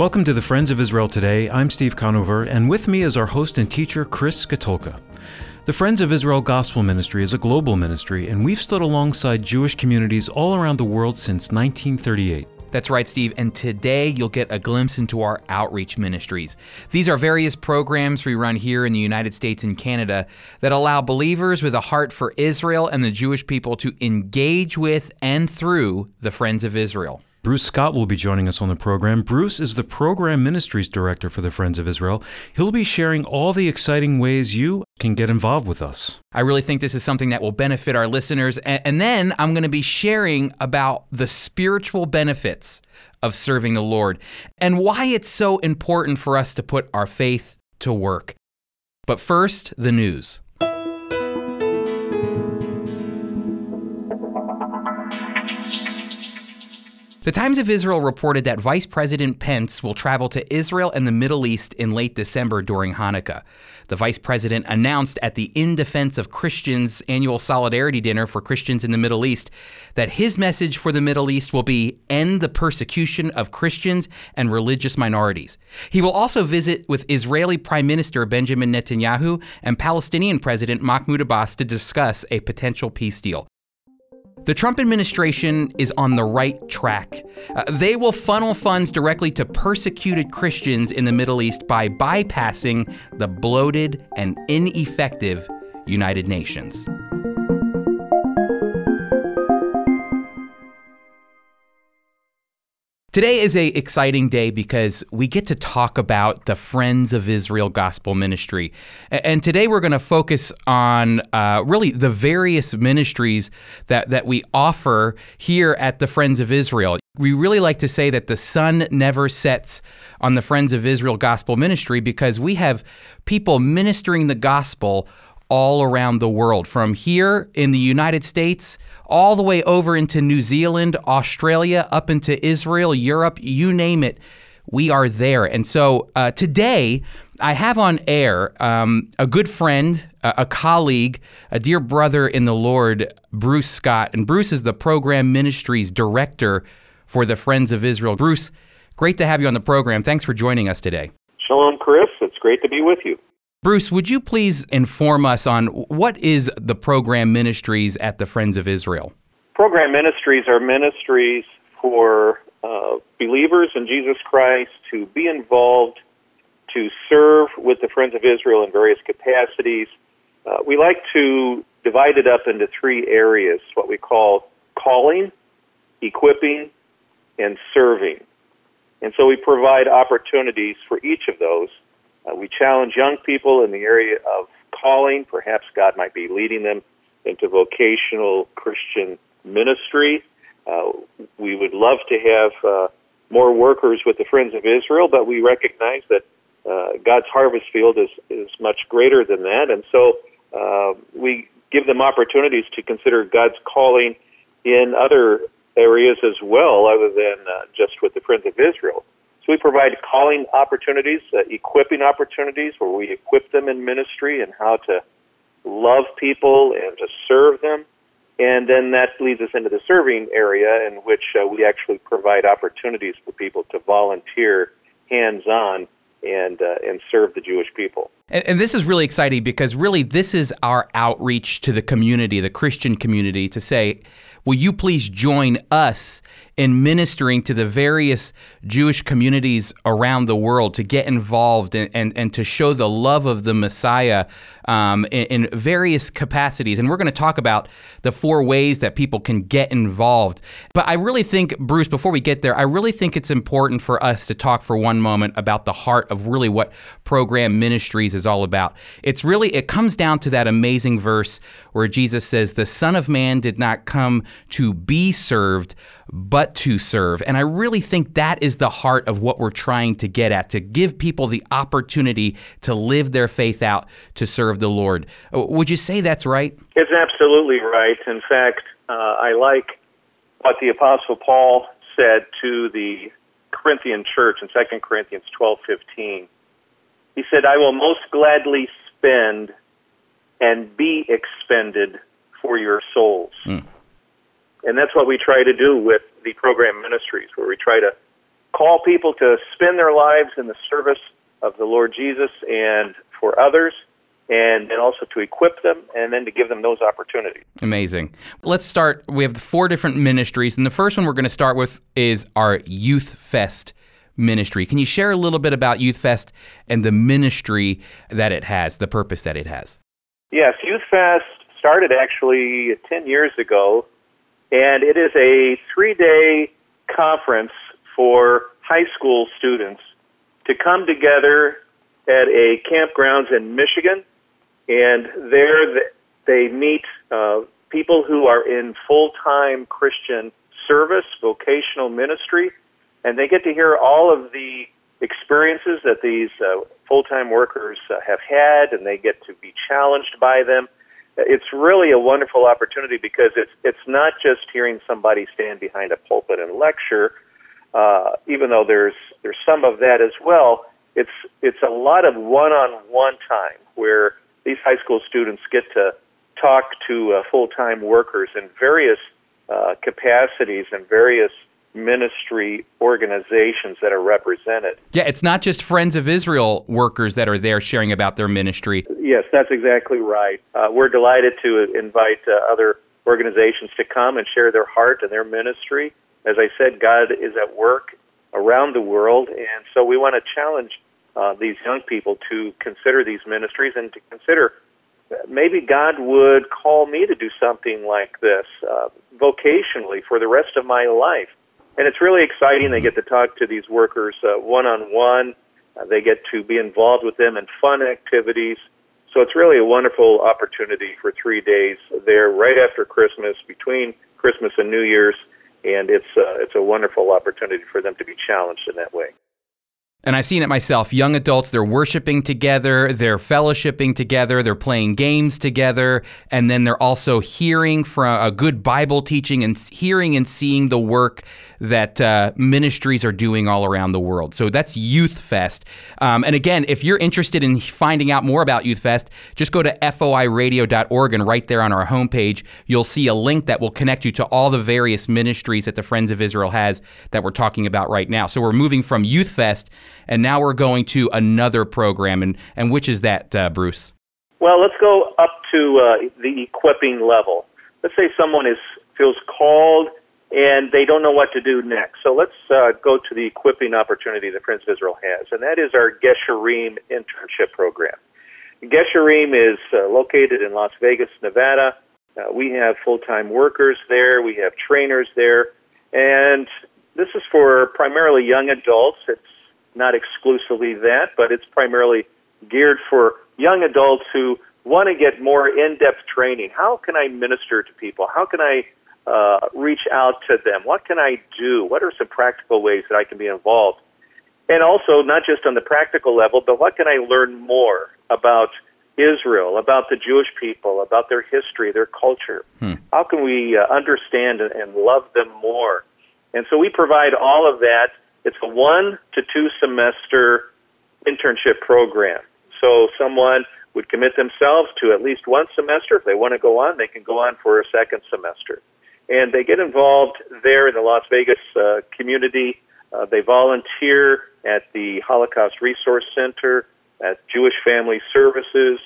Welcome to the Friends of Israel Today. I'm Steve Conover, and with me is our host and teacher, Chris Katulka. The Friends of Israel Gospel Ministry is a global ministry, and we've stood alongside Jewish communities all around the world since 1938. That's right, Steve. And today you'll get a glimpse into our outreach ministries. These are various programs we run here in the United States and Canada that allow believers with a heart for Israel and the Jewish people to engage with and through the Friends of Israel. Bruce Scott will be joining us on the program. Bruce is the Program Ministries Director for the Friends of Israel. He'll be sharing all the exciting ways you can get involved with us. I really think this is something that will benefit our listeners. And, then I'm going to be sharing about the spiritual benefits of serving the Lord and why it's so important for us to put our faith to work. But first, the news. The Times of Israel reported that Vice President Pence will travel to Israel and the Middle East in late December during Hanukkah. The vice president announced at the In Defense of Christians annual solidarity dinner for Christians in the Middle East that his message for the Middle East will be end the persecution of Christians and religious minorities. He will also visit with Israeli Prime Minister Benjamin Netanyahu and Palestinian President Mahmoud Abbas to discuss a potential peace deal. The Trump administration is on the right track. Uh, they will funnel funds directly to persecuted Christians in the Middle East by bypassing the bloated and ineffective United Nations. Today is a exciting day because we get to talk about the Friends of Israel Gospel Ministry, and today we're going to focus on uh, really the various ministries that that we offer here at the Friends of Israel. We really like to say that the sun never sets on the Friends of Israel Gospel Ministry because we have people ministering the gospel all around the world, from here in the United States all the way over into New Zealand, Australia, up into Israel, Europe, you name it. We are there. And so uh, today, I have on air um, a good friend, a, a, colleague, a dear brother in the Lord, Bruce Scott. And Bruce is the program ministries director for the Friends of Israel. Bruce, great to have you on the program. Thanks for joining us today. Shalom, Chris. It's great to be with you. Bruce, would you please inform us on what is the program ministries at the Friends of Israel? Program ministries are ministries for uh, believers in Jesus Christ to be involved, to serve with the Friends of Israel in various capacities. Uh, we like to divide it up into three areas what we call calling, equipping, and serving. And so we provide opportunities for each of those. Uh, we challenge young people in the area of calling. Perhaps God might be leading them into vocational Christian ministry. Uh, we would love to have uh, more workers with the Friends of Israel, but we recognize that uh, God's harvest field is, is much greater than that. And so uh, we give them opportunities to consider God's calling in other areas as well, other than uh, just with the Friends of Israel. So we provide calling opportunities, uh, equipping opportunities where we equip them in ministry and how to love people and to serve them. And then that leads us into the serving area in which uh, we actually provide opportunities for people to volunteer hands on and uh, and serve the Jewish people. And, and, this is really exciting because really this is our outreach to the community, the Christian community, to say, will you please join us in ministering to the various Jewish communities around the world to get involved and, and, and to show the love of the Messiah um, in, in, various capacities. And we're going to talk about the four ways that people can get involved. But I really think, Bruce, before we get there, I really think it's important for us to talk for one moment about the heart of really what program ministries is all about. It's really, it comes down to that amazing verse where Jesus says, The Son of Man did not come to be served, but to serve. And I really think that is the heart of what we're trying to get at to give people the opportunity to live their faith out to serve the Lord. Would you say that's right? It's absolutely right. In fact, uh, I like what the Apostle Paul said to the Corinthian church in 2 Corinthians 12:15. He said, "I will most gladly spend and be expended for your souls." Mm. And that's what we try to do with the program ministries, where we try to call people to spend their lives in the service of the Lord Jesus and for others and, and also to equip them and then to give them those opportunities. Amazing. Let's start. We have four different ministries, and the first one we're going to start with is our Youth Fest ministry. Can you share a little bit about Youth Fest and the ministry that it has, the purpose that it has? Yes, Youth Fest started actually 10 years ago, and it is a three day conference for high school students to come together at a campgrounds in Michigan, and there they meet uh, people who are in full time Christian service, vocational ministry, and they get to hear all of the experiences that these uh, full time workers uh, have had, and they get to be challenged by them. It's really a wonderful opportunity because it's it's not just hearing somebody stand behind a pulpit and lecture, uh, even though there's there's some of that as well. It's it's a lot of one-on-one time where these high school students get to talk to uh, full-time workers in various uh, capacities and various ministry organizations that are represented. Yeah, it's not just Friends of Israel workers that are there sharing about their ministry. Yes, that's exactly right. Uh, we're delighted to invite uh, other organizations to come and share their heart and their ministry. As I said, God is at work around the world, and so we want to challenge uh, these young people to consider these ministries and to consider maybe God would call me to do something like this uh, vocationally for the rest of my life. And it's really exciting. They get to talk to these workers one on one. They get to be involved with them in fun activities. So it's really a wonderful opportunity for three days there right after Christmas, between Christmas and New Year's, and it's uh, it's a wonderful opportunity for them to be challenged in that way. And I've seen it myself. Young adults, they're worshiping together, they're fellowshipping together, they're playing games together, and then they're also hearing from a good Bible teaching and hearing and seeing the work that uh, ministries are doing all around the world. So that's Youth Fest. Um, and again, if you're interested in finding out more about Youth Fest, just go to foiradio.org and right there on our homepage, you'll see a link that will connect you to all the various ministries that the Friends of Israel has that we're talking about right now. So we're moving from Youth Fest, and now we're going to another program. And, and which is that, uh, Bruce? Well, let's go up to uh, the equipping level. Let's say someone is feels called and they don't know what to do next. So let's uh, go to the equipping opportunity that Friends of Israel has, and that is our Gesharim internship program. Gesharim is uh, located in Las Vegas, Nevada. Uh, we have full-time workers there. We have trainers there, and this is for primarily young adults. It's not exclusively that, but it's primarily geared for young adults who want to get more in-depth training. How can I minister to people? How can I uh, reach out to them? What can I do? What are some practical ways that I can be involved? And also, not just on the practical level, but what can I learn more about Israel, about the Jewish people, about their history, their culture? Hmm. How can we uh, understand and love them more? And so we provide all of that. It's a one to two semester internship program. So someone would commit themselves to at least one semester. If they want to go on, they can go on for a second semester and they get involved there in the Las Vegas uh, community. Uh, they volunteer at the Holocaust Resource Center, at Jewish Family Services.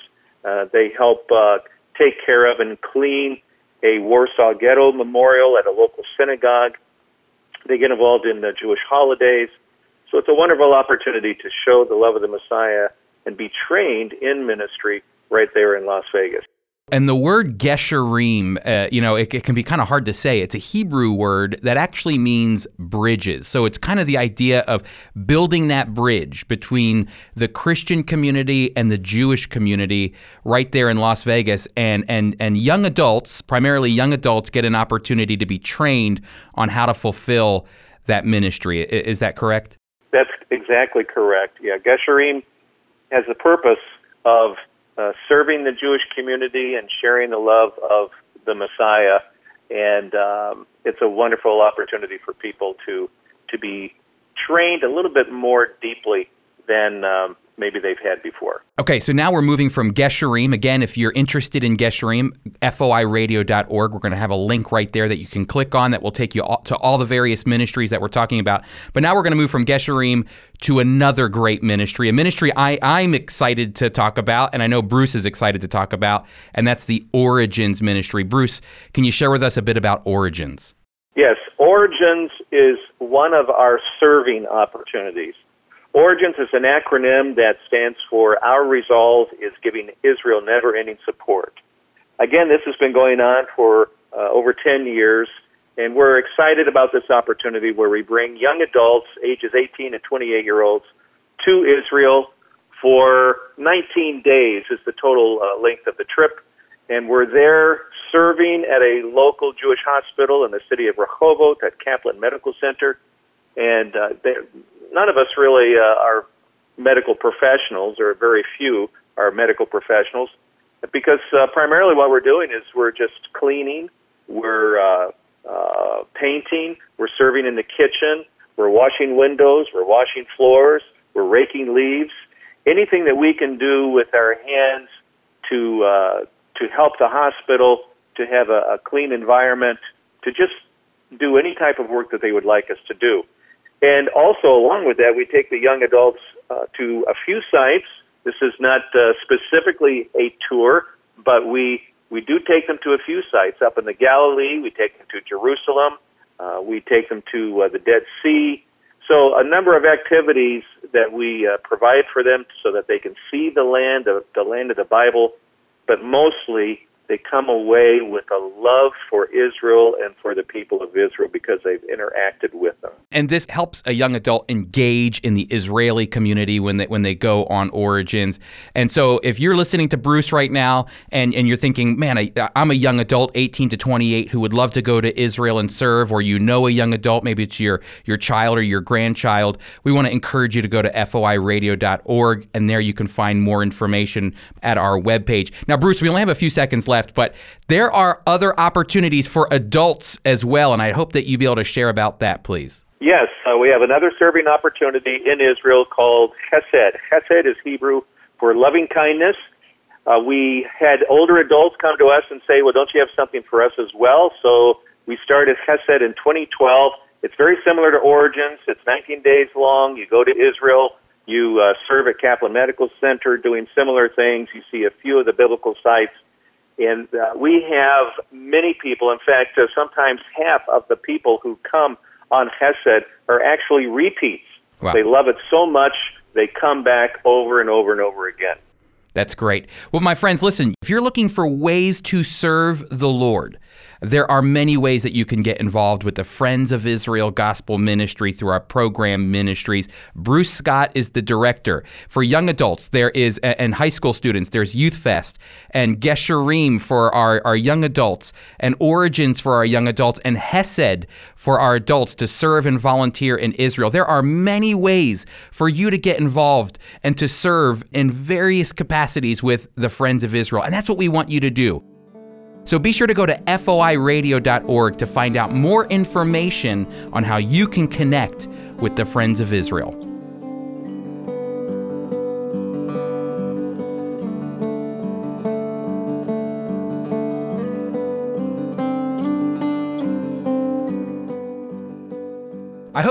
Uh, they help uh, take care of and clean a Warsaw Ghetto memorial at a local synagogue. They get involved in the Jewish holidays. So it's a wonderful opportunity to show the love of the Messiah and be trained in ministry right there in Las Vegas. And the word gesharim, uh, you know, it, it, can be kind of hard to say. It's a Hebrew word that actually means bridges. So it's kind of the idea of building that bridge between the Christian community and the Jewish community right there in Las Vegas. And, and, and young adults, primarily young adults, get an opportunity to be trained on how to fulfill that ministry. Is that correct? That's exactly correct. Yeah, gesharim has the purpose of uh, serving the Jewish community and sharing the love of the Messiah. And um, it's a wonderful opportunity for people to to be trained a little bit more deeply than um, maybe they've had before. Okay, so now we're moving from Gesharim. Again, if you're interested in Gesharim, foiradio.org. We're going to have a link right there that you can click on that will take you all, to all the various ministries that we're talking about. But now we're going to move from Gesharim to another great ministry, a ministry I, I'm excited to talk about, and I know Bruce is excited to talk about, and that's the Origins Ministry. Bruce, can you share with us a bit about Origins? Yes, Origins is one of our serving opportunities. Origins is an acronym that stands for Our Resolve is Giving Israel Never Ending Support. Again, this has been going on for uh, over 10 years, and we're excited about this opportunity where we bring young adults, ages 18 to 28 year olds, to Israel for 19 days is the total uh, length of the trip. And we're there serving at a local Jewish hospital in the city of Rehovot at Kaplan Medical Center. And uh, none of us really uh, are medical professionals, or very few are medical professionals, because uh, primarily what we're doing is we're just cleaning, we're uh, uh, painting, we're serving in the kitchen, we're washing windows, we're washing floors, we're raking leaves. Anything that we can do with our hands to uh, to help the hospital to have a, a clean environment, to just do any type of work that they would like us to do. And also, along with that, we take the young adults uh, to a few sites. This is not uh, specifically a tour, but we we do take them to a few sites up in the Galilee. We take them to Jerusalem. Uh, we take them to uh, the Dead Sea. So a number of activities that we uh, provide for them so that they can see the land, the, the land of the Bible, but mostly they come away with a love for Israel and for the people of Israel because they've interacted with them. And this helps a young adult engage in the Israeli community when they when they go on Origins. And so if you're listening to Bruce right now and, and you're thinking, man, I, I'm a young adult, 18 to 28, who would love to go to Israel and serve, or you know a young adult, maybe it's your your child or your grandchild, we want to encourage you to go to foiradio.org and there you can find more information at our webpage. Now, Bruce, we only have a few seconds left left, but there are other opportunities for adults as well, and I hope that you be able to share about that, please. Yes, uh, we have another serving opportunity in Israel called Chesed. Chesed is Hebrew for loving kindness. Uh, we had older adults come to us and say, Well, don't you have something for us as well? So we started Chesed in 2012. It's very similar to Origins. It's 19 days long. You go to Israel. You uh, serve at Kaplan Medical Center doing similar things. You see a few of the biblical sites. And uh, we have many people, in fact, uh, sometimes half of the people who come on Chesed are actually repeats. Wow. They love it so much, they come back over and over and over again. That's great. Well, my friends, listen, if you're looking for ways to serve the Lord, there are many ways that you can get involved with the Friends of Israel Gospel Ministry through our program ministries. Bruce Scott is the director. For young adults, there is, and high school students, there's Youth Fest and Gesharim for our, our young adults, and Origins for our young adults, and Chesed for our adults to serve and volunteer in Israel. There are many ways for you to get involved and to serve in various capacities with the Friends of Israel. And that's what we want you to do. So be sure to go to foiradio.org to find out more information on how you can connect with the Friends of Israel.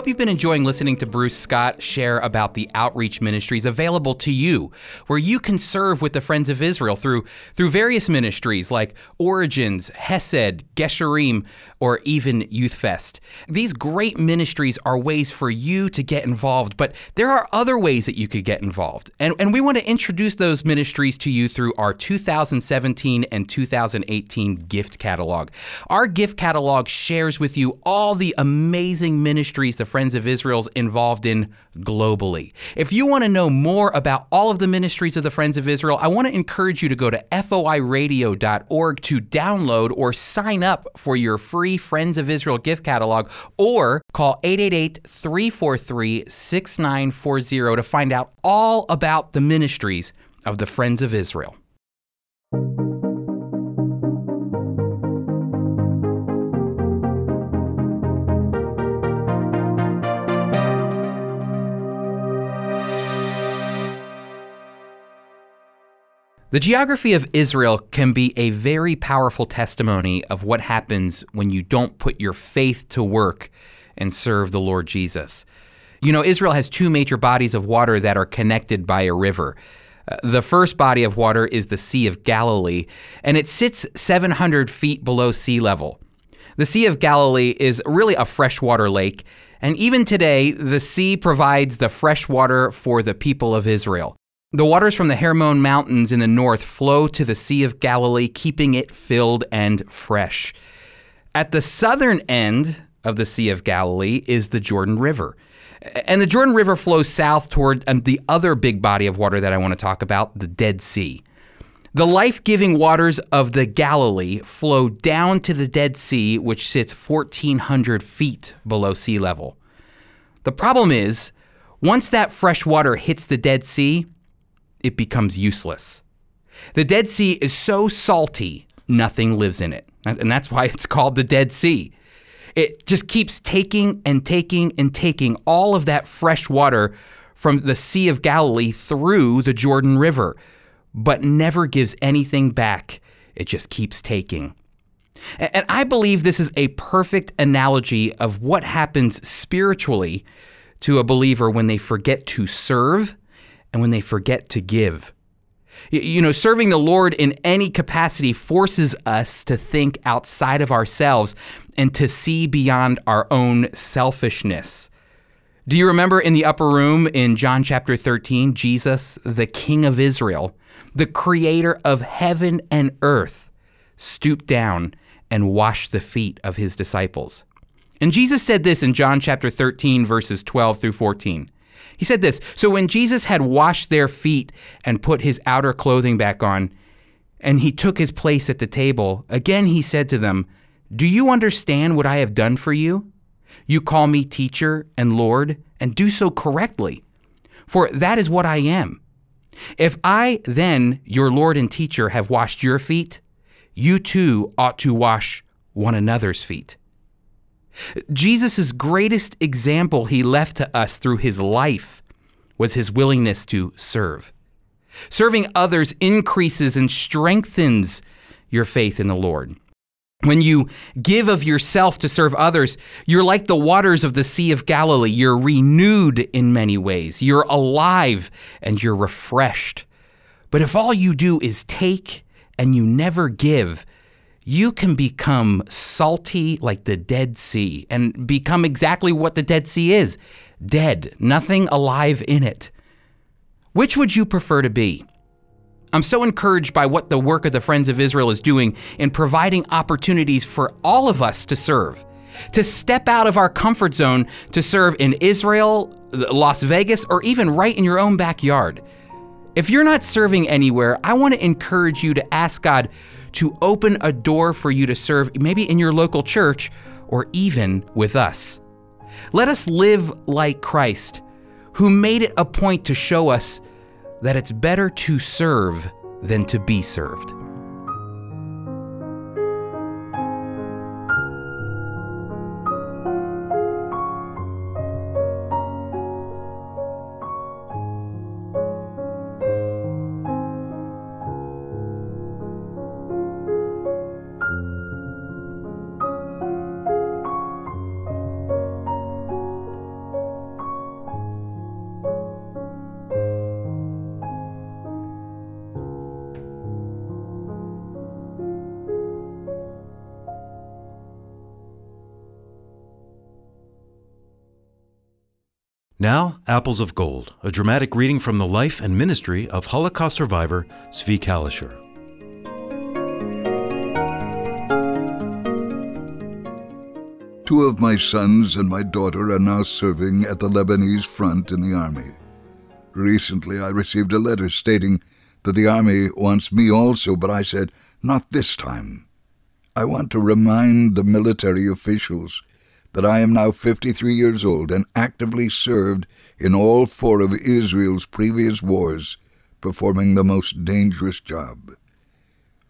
Hope you've been enjoying listening to Bruce Scott share about the outreach ministries available to you, where you can serve with the Friends of Israel through through various ministries like Origins, Chesed, Gesharim, or even Youth Fest. These great ministries are ways for you to get involved, but there are other ways that you could get involved. And, and we want to introduce those ministries to you through our 2017 and 2018 gift catalog. Our gift catalog shares with you all the amazing ministries the Friends of Israel's involved in globally. If you want to know more about all of the ministries of the Friends of Israel, I want to encourage you to go to foiradio.org to download or sign up for your free Friends of Israel gift catalog or call 888 343 6940 to find out all about the ministries of the Friends of Israel. The geography of Israel can be a very powerful testimony of what happens when you don't put your faith to work and serve the Lord Jesus. You know, Israel has two major bodies of water that are connected by a river. Uh, the first body of water is the Sea of Galilee, and it sits 700 feet below sea level. The Sea of Galilee is really a freshwater lake, and even today, the sea provides the fresh water for the people of Israel. The waters from the Hermon Mountains in the north flow to the Sea of Galilee, keeping it filled and fresh. At the southern end of the Sea of Galilee is the Jordan River. And the Jordan River flows south toward the other big body of water that I want to talk about, the Dead Sea. The life giving waters of the Galilee flow down to the Dead Sea, which sits 1,400 feet below sea level. The problem is, once that fresh water hits the Dead Sea, it becomes useless. The Dead Sea is so salty, nothing lives in it. And that's why it's called the Dead Sea. It just keeps taking and taking and taking all of that fresh water from the Sea of Galilee through the Jordan River, but never gives anything back. It just keeps taking. And I believe this is a perfect analogy of what happens spiritually to a believer when they forget to serve and when they forget to give. You know, serving the Lord in any capacity forces us to think outside of ourselves and to see beyond our own selfishness. Do you remember in the upper room in John chapter 13, Jesus, the King of Israel, the creator of heaven and earth, stooped down and washed the feet of his disciples? And Jesus said this in John chapter 13, verses 12 through 14. He said this So when Jesus had washed their feet and put his outer clothing back on, and he took his place at the table, again he said to them, Do you understand what I have done for you? You call me teacher and Lord, and do so correctly, for that is what I am. If I, then, your Lord and teacher, have washed your feet, you too ought to wash one another's feet. Jesus' greatest example he left to us through his life was his willingness to serve. Serving others increases and strengthens your faith in the Lord. When you give of yourself to serve others, you're like the waters of the Sea of Galilee. You're renewed in many ways. You're alive and you're refreshed. But if all you do is take and you never give, you can become salty like the Dead Sea and become exactly what the Dead Sea is dead, nothing alive in it. Which would you prefer to be? I'm so encouraged by what the work of the Friends of Israel is doing in providing opportunities for all of us to serve, to step out of our comfort zone to serve in Israel, Las Vegas, or even right in your own backyard. If you're not serving anywhere, I want to encourage you to ask God to open a door for you to serve, maybe in your local church or even with us. Let us live like Christ, who made it a point to show us that it's better to serve than to be served. Now, Apples of Gold, a dramatic reading from the life and ministry of Holocaust survivor Zvi Kalisher. Two of my sons and my daughter are now serving at the Lebanese front in the army. Recently, I received a letter stating that the army wants me also, but I said, not this time. I want to remind the military officials that I am now 53 years old and actively served in all four of Israel's previous wars, performing the most dangerous job.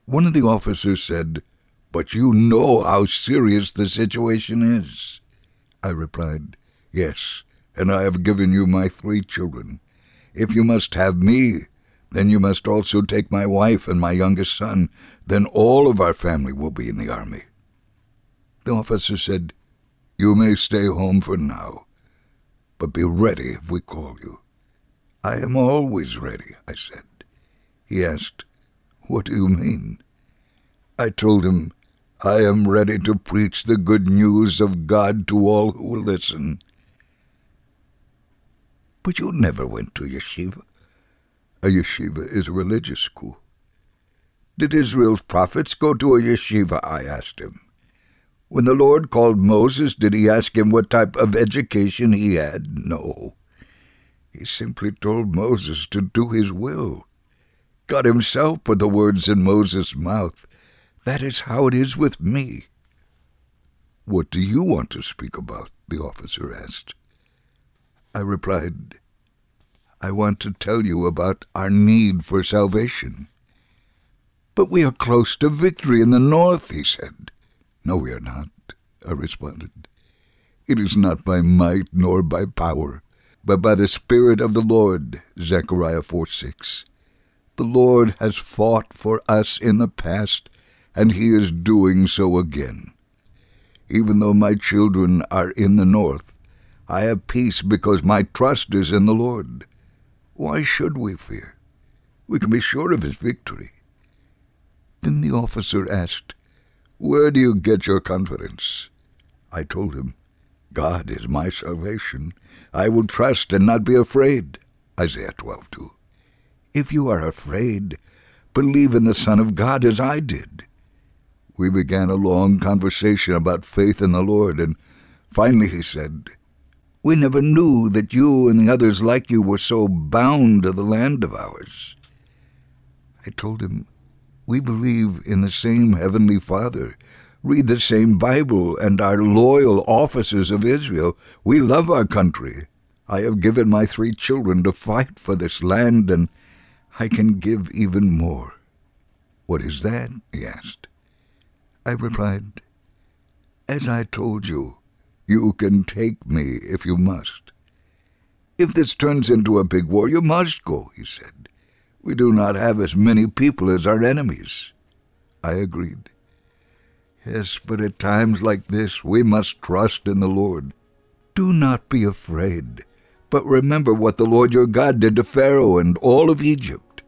One of the officers said, But you know how serious the situation is. I replied, Yes, and I have given you my three children. If you must have me, Then you must also take my wife and my youngest son. Then all of our family will be in the army. The officer said, You may stay home for now, but be ready if we call you. I am always ready, I said. He asked, What do you mean? I told him, I am ready to preach the good news of God to all who will listen. But you never went to yeshiva. A yeshiva is a religious school. Did Israel's prophets go to a yeshiva? I asked him. When the Lord called Moses, did he ask him what type of education he had? No. He simply told Moses to do his will. God himself put the words in Moses' mouth. That is how it is with me. What do you want to speak about? the officer asked. I replied, I want to tell you about our need for salvation. But we are close to victory in the north, he said. No, we are not, I responded. It is not by might nor by power, but by the Spirit of the Lord, Zechariah 4 6. The Lord has fought for us in the past, and he is doing so again. Even though my children are in the north, I have peace because my trust is in the Lord. Why should we fear? We can be sure of his victory. Then the officer asked, Where do you get your confidence? I told him, God is my salvation. I will trust and not be afraid. Isaiah 12:2. If you are afraid, believe in the Son of God as I did. We began a long conversation about faith in the Lord, and finally he said, We never knew that you and the others like you were so bound to the land of ours. I told him, We believe in the same Heavenly Father, read the same Bible, and are loyal officers of Israel. We love our country. I have given my three children to fight for this land, and I can give even more. What is that? he asked. I replied, As I told you, you can take me if you must. If this turns into a big war, you must go, he said. We do not have as many people as our enemies. I agreed. Yes, but at times like this, we must trust in the Lord. Do not be afraid, but remember what the Lord your God did to Pharaoh and all of Egypt.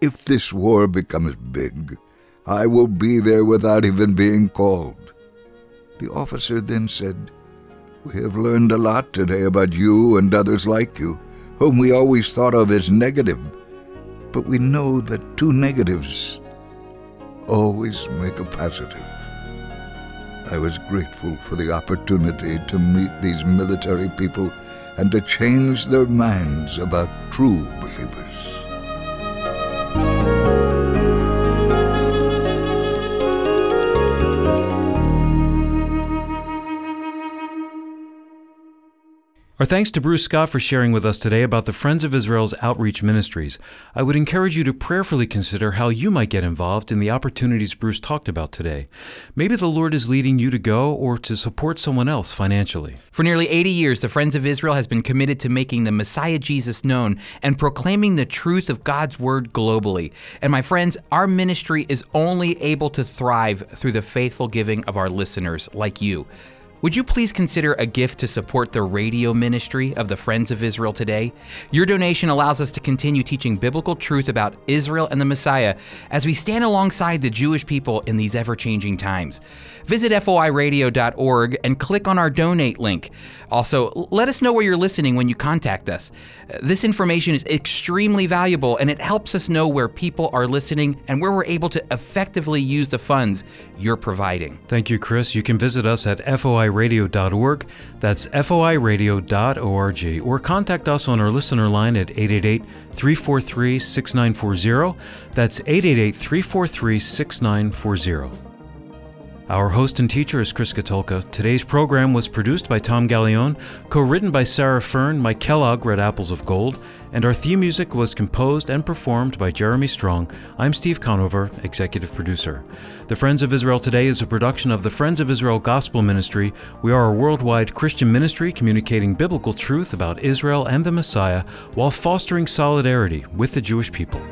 If this war becomes big, I will be there without even being called. The officer then said, We have learned a lot today about you and others like you, whom we always thought of as negative. But we know that two negatives always make a positive. I was grateful for the opportunity to meet these military people and to change their minds about true believers. Our thanks to Bruce Scott for sharing with us today about the Friends of Israel's outreach ministries. I would encourage you to prayerfully consider how you might get involved in the opportunities Bruce talked about today. Maybe the Lord is leading you to go or to support someone else financially. For nearly 80 years, the Friends of Israel has been committed to making the Messiah Jesus known and proclaiming the truth of God's Word globally. And my friends, our ministry is only able to thrive through the faithful giving of our listeners like you. Would you please consider a gift to support the radio ministry of the Friends of Israel today? Your donation allows us to continue teaching biblical truth about Israel and the Messiah as we stand alongside the Jewish people in these ever changing times. Visit foiradio.org and click on our donate link. Also, let us know where you're listening when you contact us. This information is extremely valuable and it helps us know where people are listening and where we're able to effectively use the funds you're providing. Thank you, Chris. You can visit us at foiradio.org. That's foiradio.org. Or contact us on our listener line at 888 343 6940. That's 888 343 6940. Our host and teacher is Chris Katulka. Today's program was produced by Tom Gallione, co written by Sarah Fern, Mike Kellogg read Apples of Gold, and our theme music was composed and performed by Jeremy Strong. I'm Steve Conover, executive producer. The Friends of Israel Today is a production of the Friends of Israel Gospel Ministry. We are a worldwide Christian ministry communicating biblical truth about Israel and the Messiah while fostering solidarity with the Jewish people.